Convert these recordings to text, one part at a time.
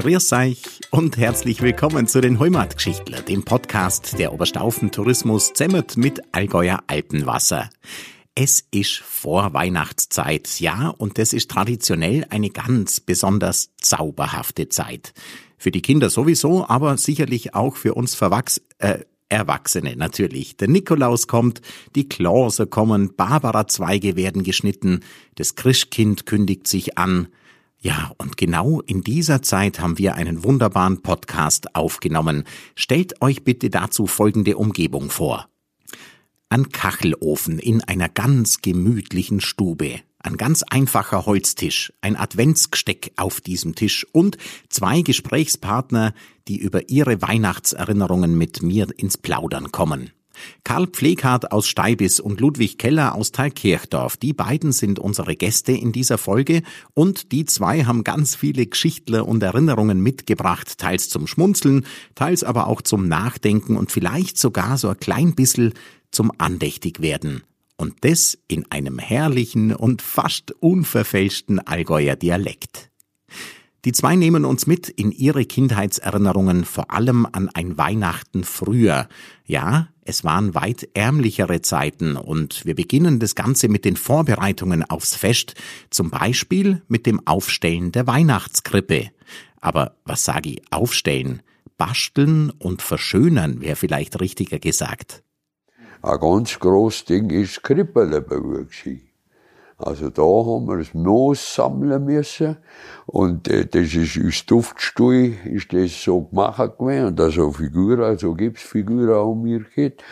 Grüß euch und herzlich willkommen zu den Heimatgeschichtler, dem Podcast der Oberstaufen Tourismus zemmert mit Allgäuer Alpenwasser. Es ist Vorweihnachtszeit, ja, und das ist traditionell eine ganz besonders zauberhafte Zeit. Für die Kinder sowieso, aber sicherlich auch für uns Verwachs äh, Erwachsene natürlich. Der Nikolaus kommt, die Klause kommen, Barbara-Zweige werden geschnitten, das Christkind kündigt sich an, ja, und genau in dieser Zeit haben wir einen wunderbaren Podcast aufgenommen. Stellt euch bitte dazu folgende Umgebung vor. Ein Kachelofen in einer ganz gemütlichen Stube, ein ganz einfacher Holztisch, ein Adventsgesteck auf diesem Tisch und zwei Gesprächspartner, die über ihre Weihnachtserinnerungen mit mir ins Plaudern kommen. Karl Pfleghardt aus Steibis und Ludwig Keller aus Thalkirchdorf, die beiden sind unsere Gäste in dieser Folge und die zwei haben ganz viele Geschichtler und Erinnerungen mitgebracht, teils zum Schmunzeln, teils aber auch zum Nachdenken und vielleicht sogar so ein klein bissel zum Andächtigwerden. Und das in einem herrlichen und fast unverfälschten Allgäuer Dialekt. Die zwei nehmen uns mit in ihre Kindheitserinnerungen vor allem an ein Weihnachten früher. Ja, es waren weit ärmlichere Zeiten und wir beginnen das Ganze mit den Vorbereitungen aufs Fest, zum Beispiel mit dem Aufstellen der Weihnachtskrippe. Aber was sage ich aufstellen? Basteln und verschönern wäre vielleicht richtiger gesagt. Ein ganz großes Ding ist Krippelebauer gewesen. Also da haben wir das Moos sammeln müssen. Und äh, das ist aus Duftstuhl ist das so gemacht gewesen. Und da so Figuren, also gibt's Figuren auch mir geht.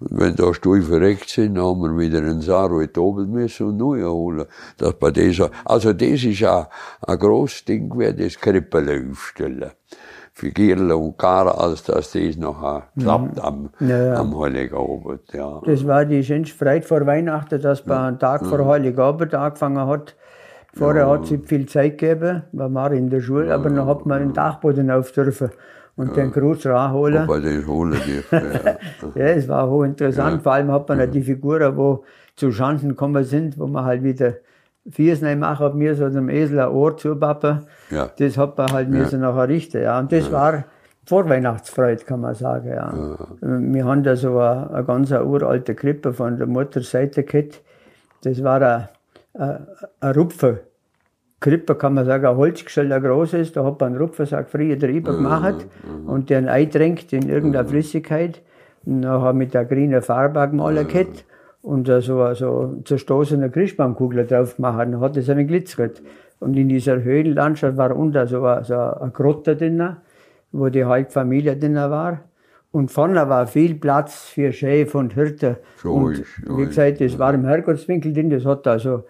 Und wenn da Stuhl verreckt sind, haben wir wieder einen Saarwald oben müssen und neu holen. Das bei dieser, also das ist auch ein grosses Ding gewesen, das Krippel aufstellen für Gierle und Kara, als dass das noch klappt mhm. am, ja, ja. am Heiligabend. Ja. Das war die schönste Freude vor Weihnachten, dass man einen Tag vor Heiligabend angefangen hat. Vorher ja. hat es viel Zeit gegeben, weil wir in der Schule, aber dann hat man den Dachboden auf dürfen und den Gruß ranholen. Aber den holen dürfen, ja. ja, es war hochinteressant. Vor allem hat man ja die Figuren, wo zu Schanden gekommen sind, wo man halt wieder Viersnei machen hat mir so einem Esel ein Ohr zubappen. Ja. Das hat man halt ja. müssen nachher richten, ja. Und das ja. war Vorweihnachtsfreude, kann man sagen, ja. Wir haben da so eine, eine ganz uralte Krippe von der Mutterseite gehabt. Das war ein, ein, ein Rupfer. Krippe kann man sagen, ein Holzgestell, ein großes, da hat man einen Rupfersack früher drüber gemacht und den eintränkt in irgendeine. Flüssigkeit. Und nachher mit der grünen Farbe gemalt gehabt und so, so zerstoßene Christbaumkugel drauf gemacht. Dann hat es einen glitzert. Und in dieser Höhlenlandschaft war unter so, eine, so eine Grotte drin, wo die Hauptfamilie drin war. Und vorne war viel Platz für Schäfe und Hirte. So und ist, so wie gesagt, das war im Herrgottswinkel drin, das hat also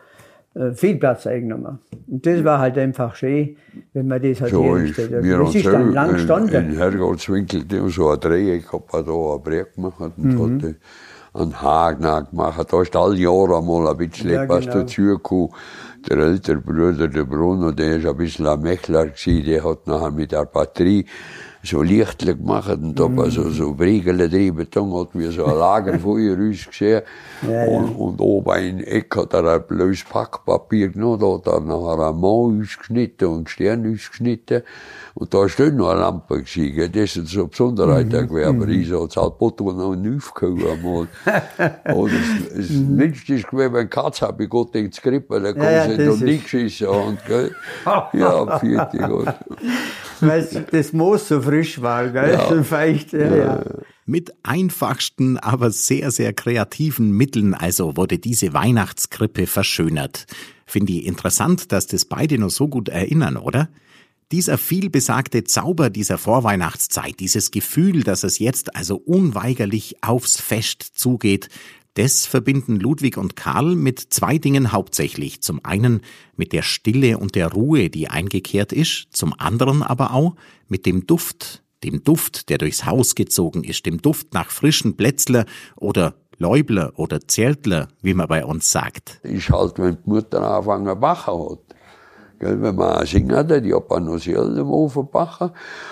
viel Platz eingenommen. Und das war halt einfach schön, wenn man das halt so hergestellt hat. Das ist dann lang gestanden. In, in Herrgottswinkel, so ein Dreieck, hat man da ein Projekt gemacht und mhm. hatte einen Haken gemacht. Da ist alle Jahre einmal ein bisschen ja, etwas genau. dazugekommen. Der ältere Bruder, der Bruno, der ist ein bisschen ein Mächler gewesen, der hat nachher mit der Batterie so Lichtle gemacht und da mm. so, so Briegele drin beton hat mir so ein Lagerfeuer gesehen. Ja, ja. Und, und oben in Eck hat er ein blödes Packpapier genommen, da hat er nachher ein Mann ausgeschnitten und Stern ausgeschnitten. Und da steht noch eine Lampe gewesen, das ist so Besonderheit mhm. gewesen, aber mhm. ich so, hat Botto noch aufgehauen einmal. und es, mhm. Mensch ist gewesen, wenn Katz habe ich Gott ins Krippen, da kommen ja, sie noch nicht geschissen und, gell. ja, vierte Gott. Weil das Moos so frisch war, gell, ja. feucht, ja, ja. Mit einfachsten, aber sehr, sehr kreativen Mitteln also wurde diese Weihnachtskrippe verschönert. Finde ich interessant, dass das beide noch so gut erinnern, oder? Dieser vielbesagte Zauber dieser Vorweihnachtszeit, dieses Gefühl, dass es jetzt also unweigerlich aufs Fest zugeht, das verbinden Ludwig und Karl mit zwei Dingen hauptsächlich. Zum einen mit der Stille und der Ruhe, die eingekehrt ist, zum anderen aber auch mit dem Duft, dem Duft, der durchs Haus gezogen ist, dem Duft nach frischen Plätzler oder Läubler oder Zertler, wie man bei uns sagt. Ich halt, wenn die Mutter anfangen bachen hat. Gell, wenn man singen hat, die hat man noch selten backen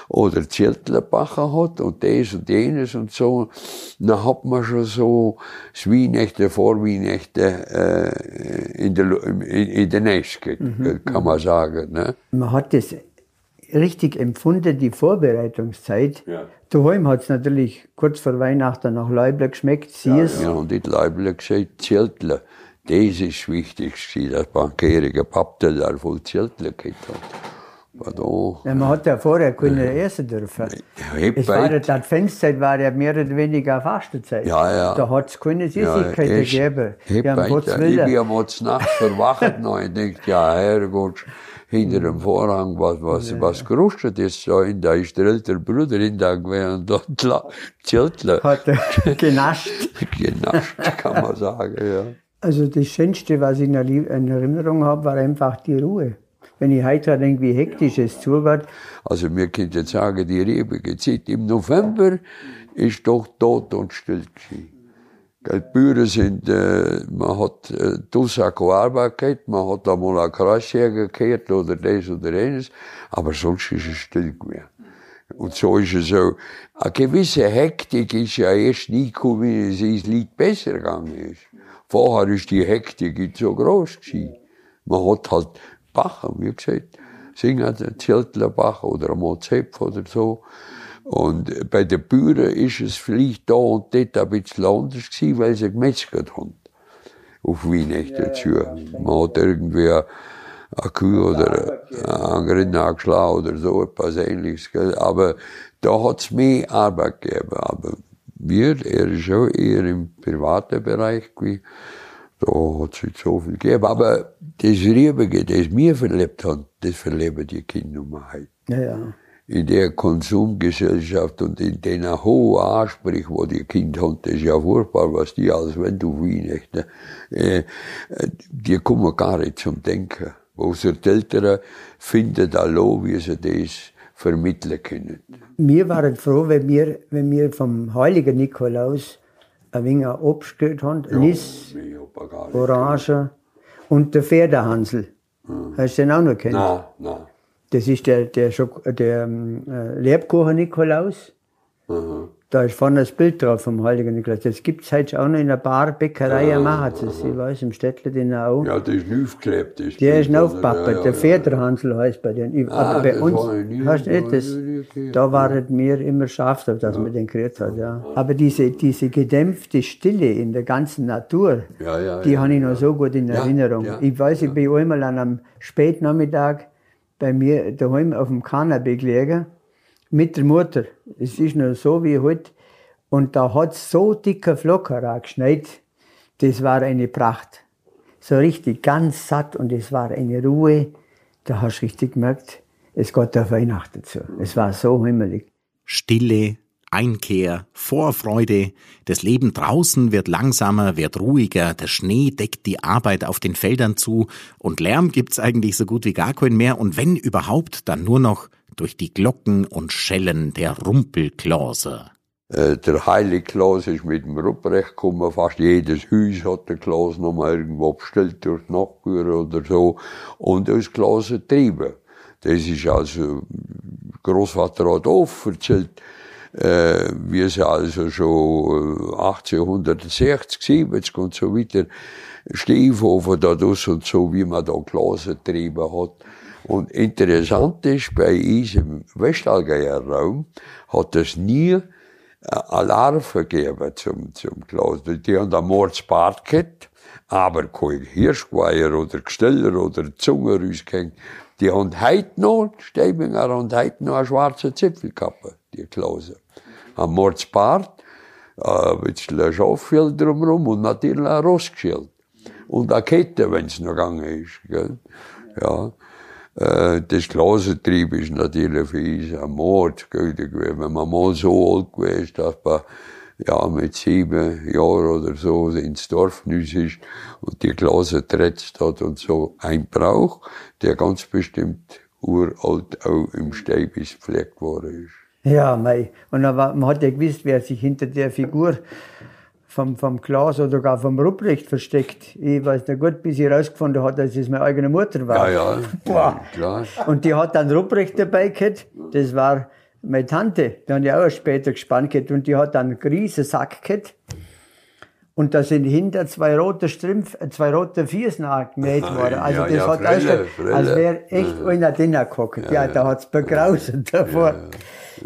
oder Zeltle backen hat und das und jenes und so, dann hat man schon so das Weihnachten, Vorweihnachten äh, in der, in, in der Nächte, mhm. kann man sagen. Ne? Man hat das richtig empfunden, die Vorbereitungszeit. Ja. Daheim hat es natürlich kurz vor Weihnachten nach Leibler geschmeckt, Sies. Ja, ja, und die Leibler gesagt, Zeltler. Das ist das Wichtigste, dass man kehrige Pappteller voll Zeltler gehabt hat. Ja, man hat ja vorher können ja. essen dürfen. Ja, es war, die Adventszeit war ja mehr oder weniger Fastenzeit. Ja, ja. Da hat es keine Süßigkeiten ja, gegeben. Ja, ich bin am nachts verwacht noch und denkt, ja, Herrgott, hinter dem Vorhang, was, was, ja. was gerustet ist, so, in da ist der ältere Bruder in da gewesen, und dort Zeltler. Hat er genascht. genascht, kann man sagen, ja. Also das Schönste, was ich in Erinnerung habe, war einfach die Ruhe. Wenn ich heute denke, wie hektisch es zugeht. Also wir können jetzt sagen, die riebige Zeit im November ist doch tot und still gewesen. Die Bäuer sind, äh, man hat äh, Dussako Arbeit gehabt, man hat einmal ein Kreisjäger gehört oder das oder jenes, aber sonst ist es still gewesen. Und so ist es so. Eine gewisse Hektik ist ja erst nie gekommen, wie es das Lied besser gegangen ist. Vorher ist die Hektik nicht so groß gewesen. Man hat halt Bach, wie gesagt, singen, Zeltlerbach oder einmal Zepf oder so. Und bei den Bauern ist es vielleicht da und dort ein bisschen anders gewesen, weil sie gemetzgert haben. Auf Weihnachten ja, dazu. Man hat irgendwie eine Kuh oder ein Rind angeschlagen oder so, etwas ähnliches. Aber da hat es mehr Arbeit gegeben. Aber wir, er ist auch eher im privaten Bereich gewesen. Da hat es nicht so viel gegeben. Aber das Riebige, das wir verlebt haben, das verleben die Kinder heute. Ja, ja. In der Konsumgesellschaft und in den hohen Ansprüchen, wo die Kinder haben, das ist ja furchtbar, was die alles wenn du Weihnachten, äh, die kommen gar nicht zum Denken. Unsere Eltern finden allein, wie sie das vermitteln können. Wir waren froh, wenn wir, wenn wir vom heiligen Nikolaus ein wenig Obst gekriegt haben. Ja, Lis, Orange und der Pferdehansel. Hm. Hast du den auch noch kennt? Nein, nein. Das ist der, der, Schok der äh, Lebkuchen Nikolaus. Mhm. Da ist vorne das Bild drauf vom Heiligen Nikolaus. Das gibt es heute auch noch in einer Bar, Bäckerei, ja, machen sie es. Ich weiß, im Städtle den auch. Ja, der ist aufgeklebt. Der, der ist aufgepappert. Ja, ja, der Federhansel heißt bei denen. Ah, Aber bei uns, hast du nicht, das, da waren wir immer scharf, dass ja. man den gekriegt hat, ja. Aber diese, diese gedämpfte Stille in der ganzen Natur, die habe ich noch so gut in Erinnerung. Ich weiß, ich bin einmal an einem Spätnachmittag bei mir daheim auf dem Kanapee gelegen mit der Mutter. Es ist noch so wie heute. Und da hat so dicke Flocken geschneit. Das war eine Pracht. So richtig ganz satt und es war eine Ruhe. Da hast du richtig gemerkt, es geht auf Weihnachten zu. Es war so himmelig. Stille, Einkehr, Vorfreude, das Leben draußen wird langsamer, wird ruhiger, der Schnee deckt die Arbeit auf den Feldern zu und Lärm gibt's eigentlich so gut wie gar keinen mehr und wenn überhaupt, dann nur noch durch die Glocken und Schellen der Rumpelklause. Äh, der Heilige Klaus ist mit dem Ruprecht gekommen, fast jedes Haus hat der Klaus noch mal irgendwo bestellt durch Nachbarn oder so und das Klaus getrieben. Das ist also, Großvater hat oft erzählt, äh, wie sie also schon 1860, 70 und so weiter, Stiefhofer da das und so, wie man da Glas getrieben hat. Und interessant ist, bei uns im Westallgeier Raum hat es nie äh, Alarm gegeben zum, zum Glas. Die haben da Mordsbart gehabt, aber kein Hirschgeweiher oder Gesteller oder Zunge rausgehängt. Die haben heute noch, Steibinger und heute noch eine schwarze Zipfelkappe, die Klose. Ein Mordsbart, ein bisschen Schauffel drumherum und natürlich ein Rostgeschild. Und eine Kette, wenn es noch gegangen ist. Gell? Ja. Äh, das Glasentrieb ist natürlich für uns ein Mord gewesen. Wenn man mal so alt gewesen ist, dass man ja, mit sieben Jahren oder so ins Dorf ist und die Glase tretzt hat und so ein Brauch, der ganz bestimmt uralt auch im Steibis gepflegt worden ist. Ja, mei. Und man hat ja gewusst, wer sich hinter der Figur vom, vom Glas oder gar vom Rupprecht versteckt. Ich weiß nicht gut, bis ich herausgefunden habe, dass es meine eigene Mutter war. Ja, ja. Boah. klar. Und die hat dann Rupprecht dabei gehabt. Das war meine Tante. Die hat ja auch später gespannt gehabt. Und die hat dann einen riesen Sack gehabt. Und da sind hinter zwei rote Strümpf, äh, zwei rote Viersnack genäht worden. Also Ja, das ja, hat Frille, echt, Frille. als wäre echt einer drinnen gehockt. Ja, da hat's begrauset davor.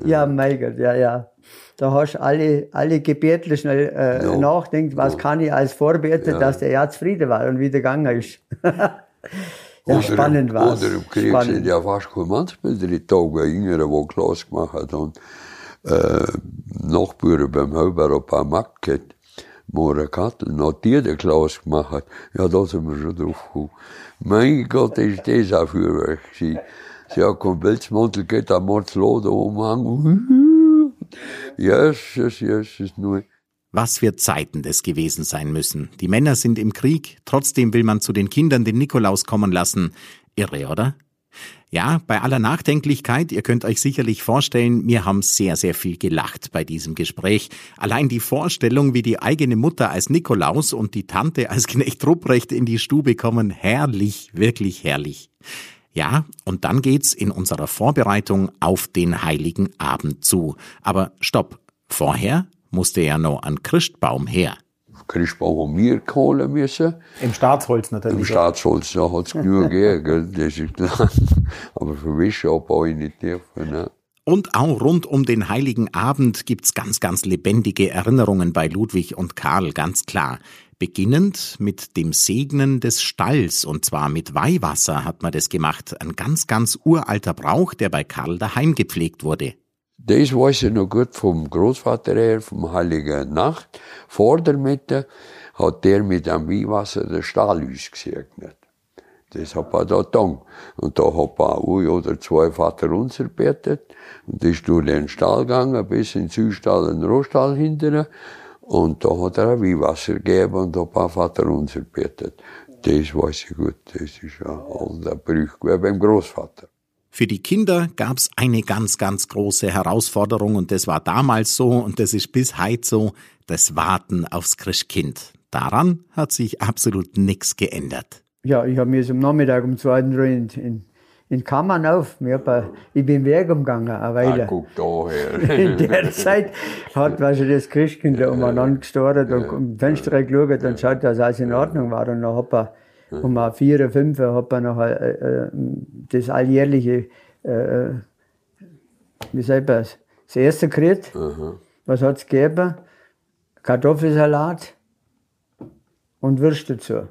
Ja, mein Gott, ja, ja. Da hast alle, alle Gebärtler schnell äh, Ja. nachdenkt, was kann ich als Vorbeter, dass der ja zufrieden war und wieder gegangen ist. ja, Oder- spannend war Oder im Krieg sind ja fast keine Mannsbilder die Tage Jüngere, die Glas gemacht hat und äh, Nachbarn beim Halber ein paar Markt gehabt. Mora Kattel, noch die der Glas gemacht hat. Ja, da sind wir schon drauf gekommen. Mein Gott, ist das auch für euch gewesen. Sie hat kein Pelzmantel, geht am Mordslode umhang. Jesus, Jesus, nur. Was für Zeiten das gewesen sein müssen. Die Männer sind im Krieg, trotzdem will man zu den Kindern den Nikolaus kommen lassen. Irre, oder? Ja, bei aller Nachdenklichkeit, ihr könnt euch sicherlich vorstellen, wir haben sehr, sehr viel gelacht bei diesem Gespräch. Allein die Vorstellung, wie die eigene Mutter als Nikolaus und die Tante als Knecht Rupprecht in die Stube kommen, herrlich, wirklich herrlich. Ja, und dann geht's in unserer Vorbereitung auf den Heiligen Abend zu. Aber stopp, vorher musste ja noch ein Christbaum her. Christbaum haben wir holen müssen. Im Staatsholz Im natürlich. Staatsholz, da hat's genug gegeben, gell, das ist klar. Aber für Wäsche habe ich nicht dürfen, ne. Und auch rund um den Heiligen Abend gibt's ganz, ganz lebendige Erinnerungen bei Ludwig und Karl, ganz klar. Beginnend mit dem Segnen des Stalls, und zwar mit Weihwasser hat man das gemacht. Ein ganz, ganz uralter Brauch, der bei Karl daheim gepflegt wurde. Das weiß ich noch gut vom Großvater her, vom Heiligen Nacht. Vor der Mitte hat der mit dem Weihwasser den Stall ausgesegnet. Das hat er da getan. Und da hat er ein oder zwei Vater unser betet. Und ist durch den Stall gegangen, bis in den Südstall, den Rohstall hinterher. Und da hat er ein Weihwasser gegeben und hat ein Vater unser betet. Das weiß ich gut. Das ist ein alter Brüch, wie beim Großvater. Für die Kinder gab's eine ganz, ganz große Herausforderung und das war damals so und das ist bis heute so, das Warten aufs Christkind. Daran hat sich absolut nichts geändert. Ja, ich habe mir am Nachmittag um zwei Uhr in, in, in Kammern auf. Ich, bin Weg umgegangen, eine Ah, Weile. guck da In der Zeit hat also das Christkind da umeinander gestarrt und um Fenster geschaut und schaut, dass alles in Ordnung war. Und dann hat er um vier oder fünf hat er noch äh, äh, das alljährliche, äh, wie sagt man das, das erste gekriegt. Was hat es gegeben? Kartoffelsalat und Würste dazu.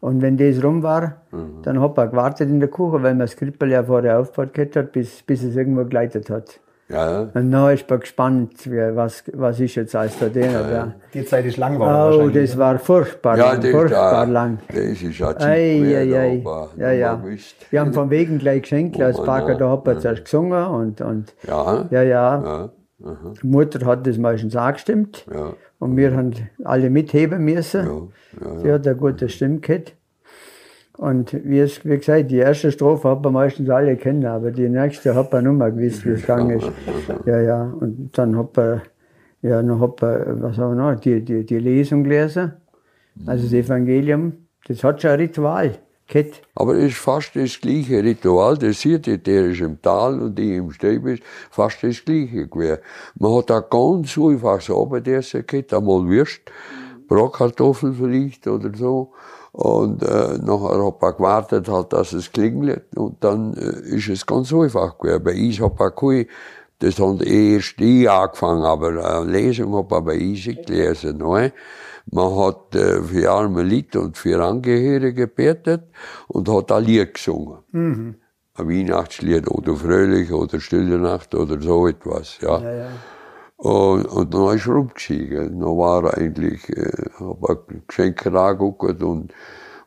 Und wenn das rum war, dann hat er gewartet in der Küche, weil man das Krippel ja vorher aufgebaut hat, bis, bis es irgendwo geleitet hat. Ja, Und dann ist man gespannt, wie, was, was ist jetzt alles da drin. Ja, Die Zeit ist lang war Oh, das war furchtbar ja lang, das, furchtbar da, lang. das ist ein Ei, ei, Ja, ja. Wir haben von wegen gleich Geschenke als Backer, ja. da hat man zuerst gesungen und, und Ja, ja, ja. Ja, Die Mutter hat das meistens auch gestimmt. ja, Und wir haben alle mitheben müssen. ja, ja, Sie hat eine gute Stimme gehabt. Und wie, es, wie gesagt, die erste Strophe hat man meistens alle kennen, aber die nächste hat man nicht mehr gewusst, wie es gegangen ist. Ja, ja. Und dann hat man, ja, dann hat man, was haben wir noch, die, die, die Lesung gelesen, also das Evangelium. Das hat schon ein Ritual gehabt. Aber es ist fast das gleiche Ritual. Das sieht ihr, der ist im Tal und ich im Stäb ist fast das gleiche gewesen. Man hat auch ganz einfach so Abendessen gehabt, einmal Würst, Bratkartoffeln vielleicht oder so. Und äh, nachher hat man gewartet, halt, dass es klingelt und dann äh, ist es ganz einfach gewesen. Bei uns hat man keine, das hat erst ich angefangen, aber eine Lesung hat man bei uns gelesen. Ne? Man hat äh, für arme Leute und für Angehörige gebetet und hat ein Lied gesungen. Ein Weihnachtslied oder Fröhlich oder Stille Nacht oder so etwas. Ja. Ja, ja. Und, und dann ist er rumgestiegen. Dann war eigentlich, äh, hab ein Geschenke angeguckt und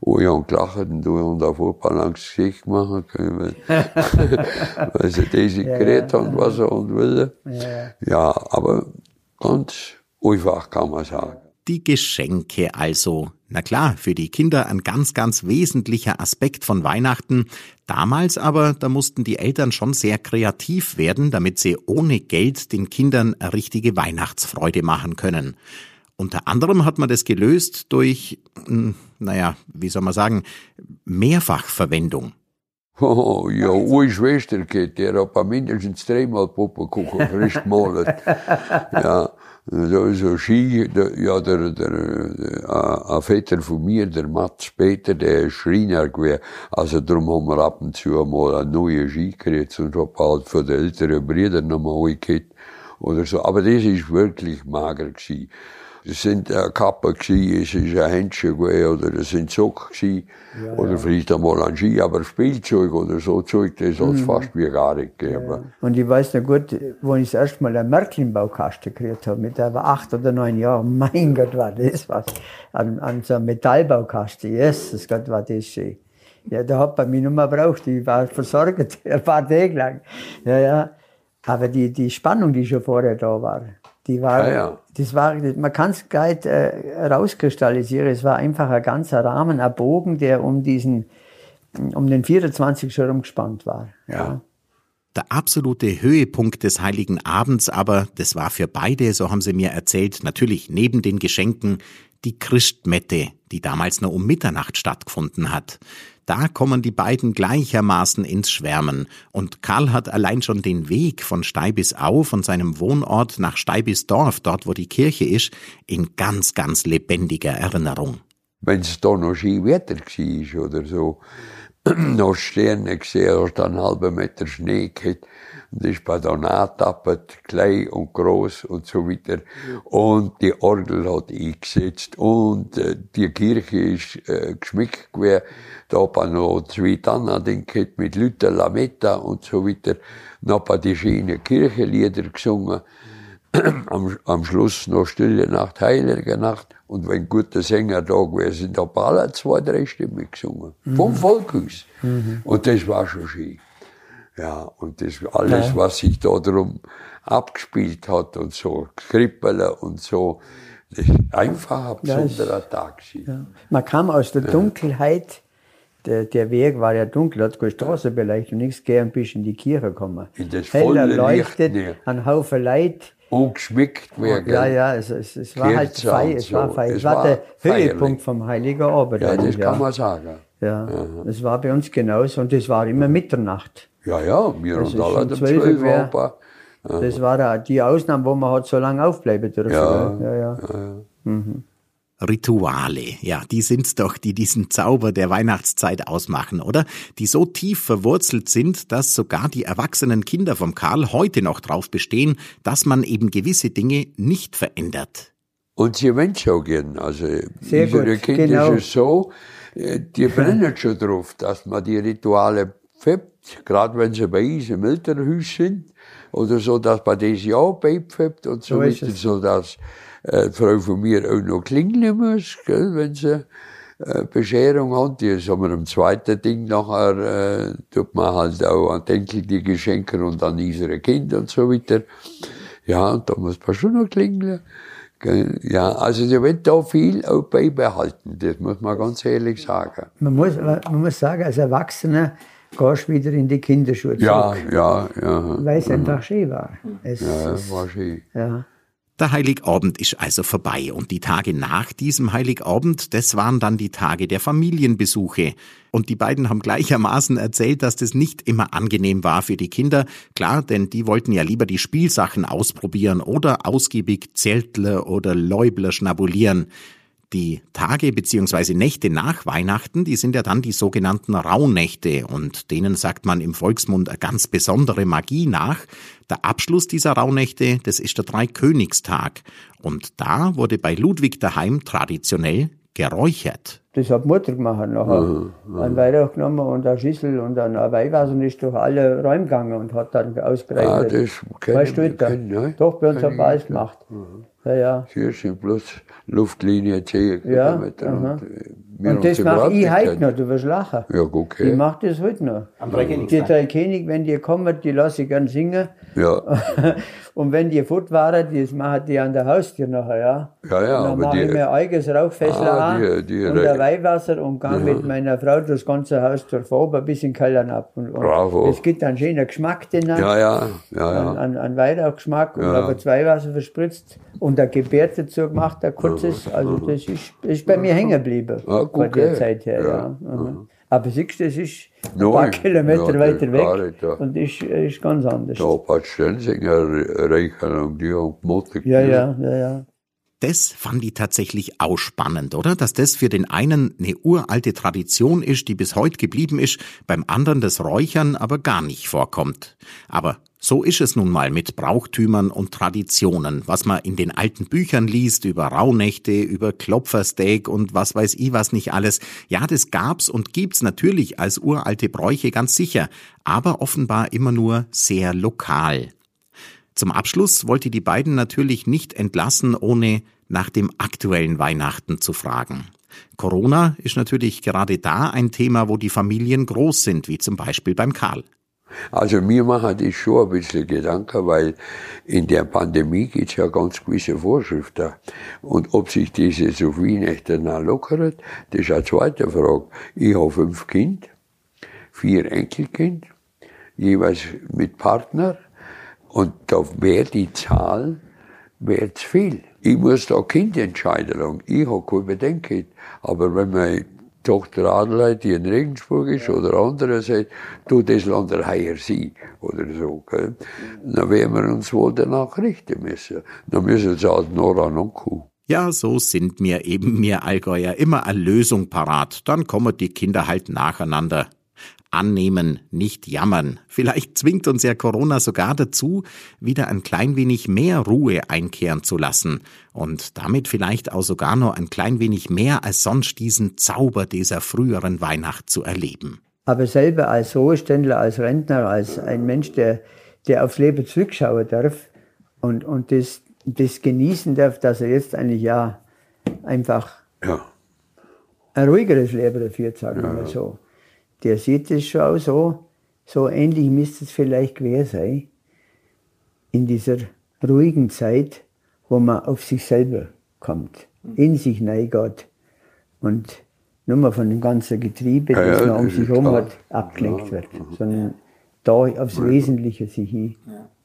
ich habe gelacht und du und auf ein langes Gesicht machen können, weil, sie Ja, geredet ja, haben, was er und will. Ja. Ja, aber ganz einfach kann man sagen. Die Geschenke also. Na klar, für die Kinder ein ganz, ganz wesentlicher Aspekt von Weihnachten. Damals aber, da mussten die Eltern schon sehr kreativ werden, damit sie ohne Geld den Kindern richtige Weihnachtsfreude machen können. Unter anderem hat man das gelöst durch, hm, naja, wie soll man sagen, Mehrfachverwendung. Oh, ja, eine Schwester geht, der hat mindestens dreimal Puppenkuchen frisch gemalt. ja, da so Ski, der, ja, der, der, der, ein Vetter von mir, der Mats Peter, der ist Schreiner gewesen. Also darum haben wir ab und zu mal eine neue Ski gekriegt und hab halt für die älteren Brüder nochmal gekriegt oder so. Aber das ist wirklich mager gewesen. Das sind äh, Kappen gewesen, es ist ein Händchen gewesen, oder das sind Socken gewesen, ja, oder ja. vielleicht einmal ein Ski, aber Spielzeug oder so Zeug, das hat es mhm. fast wie gar nicht gegeben. Ja. Und ich weiß noch gut, wo ich das erste Mal einen Märklin-Baukasten gekriegt habe, mit etwa acht oder neun Jahren, mein Gott, war das was, an, an so einem Metallbaukasten, Jesus Gott, war das schön. Ja, da hat man mich nicht mehr braucht, ich war versorgt, ein paar Tage lang. Ja, ja. Aber die, die Spannung, die schon vorher da war, die war, ja, ja. das war, man kann es gar nicht äh, rauskristallisieren. Es war einfach ein ganzer Rahmen, ein Bogen, der um diesen, um den 24 schon umgespannt war. ja. ja. Der absolute Höhepunkt des Heiligen Abends aber, das war für beide, so haben sie mir erzählt, natürlich neben den Geschenken, die Christmette, die damals nur um Mitternacht stattgefunden hat. Da kommen die beiden gleichermaßen ins Schwärmen. Und Karl hat allein schon den Weg von Steibisau, von seinem Wohnort nach Steibisdorf, dort wo die Kirche ist, in ganz, ganz lebendiger Erinnerung. Wenn es da noch Skiwetter war oder so, noch Sterne gesehen, hast einen halben Meter Schnee gehabt, und ist bei der angetappert, klein und groß und so weiter. Und die Orgel hat eingesetzt und äh, die Kirche ist äh, geschmückt gewesen. Da hat noch zwei Tannen mit Luther Lametta und so weiter. Dann hat die schönen Kirchenlieder gesungen. am, am Schluss noch Stille Nacht, Heilige Nacht. Und wenn gute Sänger da gewesen sind, haben alle zwei, drei Stimmen gesungen. Mhm. Vom Volk aus. Mhm. Und das war schon schön. Ja, und das alles, ja. was sich da drum abgespielt hat und so, Krippeln und so, das ist einfach ein besonderer ja, Tag. Ja. Man kam aus der Dunkelheit, der, der Weg war ja dunkel, hat keine Straßenbeleuchtung, nichts gern bis in die Kirche gekommen. In das Heller leuchtet, Licht, ein Haufen Leid. Ungeschmückt werden. Ja, ja, es, es, es war halt fei, es war fei. Es, es war, der Höhepunkt vom Heiligen Abend. Ja, das kann man sagen. Ja, es war bei uns genauso und es war immer Mitternacht. Ja, ja, wir das und alle um 12 Uhr. Das war die Ausnahme, wo man hat so lange aufbleiben dürfen. Ja, ja, ja. ja. Mhm. Rituale, ja, die sind's doch, die diesen Zauber der Weihnachtszeit ausmachen, oder? Die so tief verwurzelt sind, dass sogar die erwachsenen Kinder vom Karl heute noch drauf bestehen, dass man eben gewisse Dinge nicht verändert. Und sie wollen schon gern. Also, Sehr unsere Kinder genau. ist es so, äh, die brennen schon drauf, dass man die Rituale pfefft, gerade wenn sie bei uns im Elternhaus sind, oder so, dass man das ja beipfefft und so, so weiter, so dass äh, Frau von mir auch noch klingeln muss, gell, wenn sie äh, Bescherung hat. Die haben wir im zweiten Ding nachher, äh, tut man halt auch an Enkel die Geschenke und an unsere Kinder und so weiter. Ja, und da muss man schon noch klingeln. Ja, also sie wird da viel auch beibehalten, das muss man ganz ehrlich sagen. Man muss, man muss sagen, als Erwachsener gehst wieder in die Kinderschule zurück. Ja, ja, ja. Weil es mhm. einfach schön war. Es, ja, es war schön. Ja. Der Heiligabend ist also vorbei und die Tage nach diesem Heiligabend, das waren dann die Tage der Familienbesuche. Und die beiden haben gleichermaßen erzählt, dass das nicht immer angenehm war für die Kinder. Klar, denn die wollten ja lieber die Spielsachen ausprobieren oder ausgiebig Zeltler oder Läubler schnabulieren. Die Tage bzw. Nächte nach Weihnachten, die sind ja dann die sogenannten Rauhnächte und denen sagt man im Volksmund eine ganz besondere Magie nach. Der Abschluss dieser Rauhnächte, das ist der Dreikönigstag und da wurde bei Ludwig daheim traditionell geräuchert. Das hat Mutter gemacht. Nachher mhm, mhm. ein Weihrauch genommen und eine Schüssel und dann ein Weihwasser und ist durch alle Räume gegangen und hat dann ausgerechnet. Ah, das du, da? Ne? Doch, bei uns hat man alles gemacht. Mhm. Ja, ja. Sind bloß Luftlinie 10 ja, Kilometer. Und, äh, und das mache ich heute noch, du wirst lachen. Ja, okay. Ich mache das heute noch. Am Die drei König, wenn die kommen, die lasse ich gern singen. Ja. und wenn die fort waren, das machen die an der Haustür nachher, ja. Ja, ja. Und dann mache ich mir eigenes Rauchfessel ah, an die, die, und ein Weihwasser und gehe ja. mit meiner Frau das ganze Haus durch oben bis in Kellern ab. Und, und Bravo. Es gibt einen schönen Geschmack den Ja, ja, ja, ja. An, an, Weihrauchgeschmack und ja. aber zwei Wasser verspritzt und ein Gebärd dazu gemacht, ein kurzes. Also das ist, ist bei mir hängen geblieben. Von der Zeit her, ja. ja. Mhm. Aber siehst du, das ist ein paar Kilometer ja, weiter weg nicht, und ist, ist ganz anders. Da Bad Stensinger, Reichenau, die und Mutter. Ja, ja, ja, ja. Das fand ich tatsächlich auch spannend, oder? Dass das für den einen eine uralte Tradition ist, die bis heute geblieben ist, beim anderen das Räuchern aber gar nicht vorkommt. Aber so ist es nun mal mit Brauchtümern und Traditionen, was man in den alten Büchern liest über Rauhnächte, über Klopfersteak und was weiß ich was nicht alles. Ja, das gab's und gibt's natürlich als uralte Bräuche ganz sicher, aber offenbar immer nur sehr lokal. Zum Abschluss wollte die beiden natürlich nicht entlassen, ohne nach dem aktuellen Weihnachten zu fragen. Corona ist natürlich gerade da ein Thema, wo die Familien groß sind, wie zum Beispiel beim Karl. Also mir macht das schon ein bisschen Gedanken, weil in der Pandemie gibt es ja ganz gewisse Vorschriften. Und ob sich diese so Weihnachten lockert, das ist eine zweite Frage. Ich habe fünf Kinder, vier Enkelkind, jeweils mit Partner. Und da wäre die Zahl wäre zu viel. Ich muss da Kind entscheiden. Ich habe keine Bedenken. Aber wenn meine Tochter Adelheid, die in Regensburg ist, ja. oder andere sagt, du, das Land heuer sie, oder so. Gell? Dann werden wir uns wohl danach richten müssen. Dann müssen sie halt Nora und Kuh. Ja, so sind mir eben mir Allgäuer immer eine Lösung parat. Dann kommen die Kinder halt nacheinander annehmen, nicht jammern. Vielleicht zwingt uns ja Corona sogar dazu, wieder ein klein wenig mehr Ruhe einkehren zu lassen und damit vielleicht auch sogar noch ein klein wenig mehr als sonst diesen Zauber dieser früheren Weihnacht zu erleben. Aber selber als Ruheständler, als Rentner, als ein Mensch, der, der aufs Leben zurückschauen darf und, und das, das genießen darf, dass er jetzt eigentlich ja einfach ja. ein ruhigeres Leben dafür, sagen wir mal so der sieht es schon auch so, so ähnlich müsste es vielleicht quer sein, in dieser ruhigen Zeit, wo man auf sich selber kommt, in sich neigeht und nur mal von dem ganzen Getriebe, das ja, man um sich herum hat, abgelenkt wird, sondern da aufs Wesentliche sich hin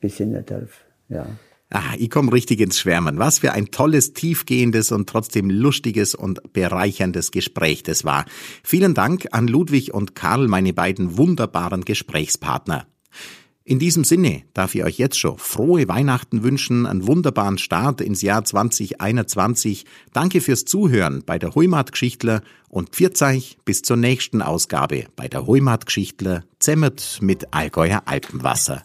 besinnen darf. Ja. Ah, ich komme richtig ins Schwärmen. Was für ein tolles, tiefgehendes und trotzdem lustiges und bereicherndes Gespräch das war. Vielen Dank an Ludwig und Karl, meine beiden wunderbaren Gesprächspartner. In diesem Sinne darf ich euch jetzt schon frohe Weihnachten wünschen, einen wunderbaren Start ins Jahr 2021. Danke fürs Zuhören bei der Heimatgeschichtler und Pfirzeich bis zur nächsten Ausgabe bei der Heimatgeschichtler Zemmert mit Allgäuer Alpenwasser.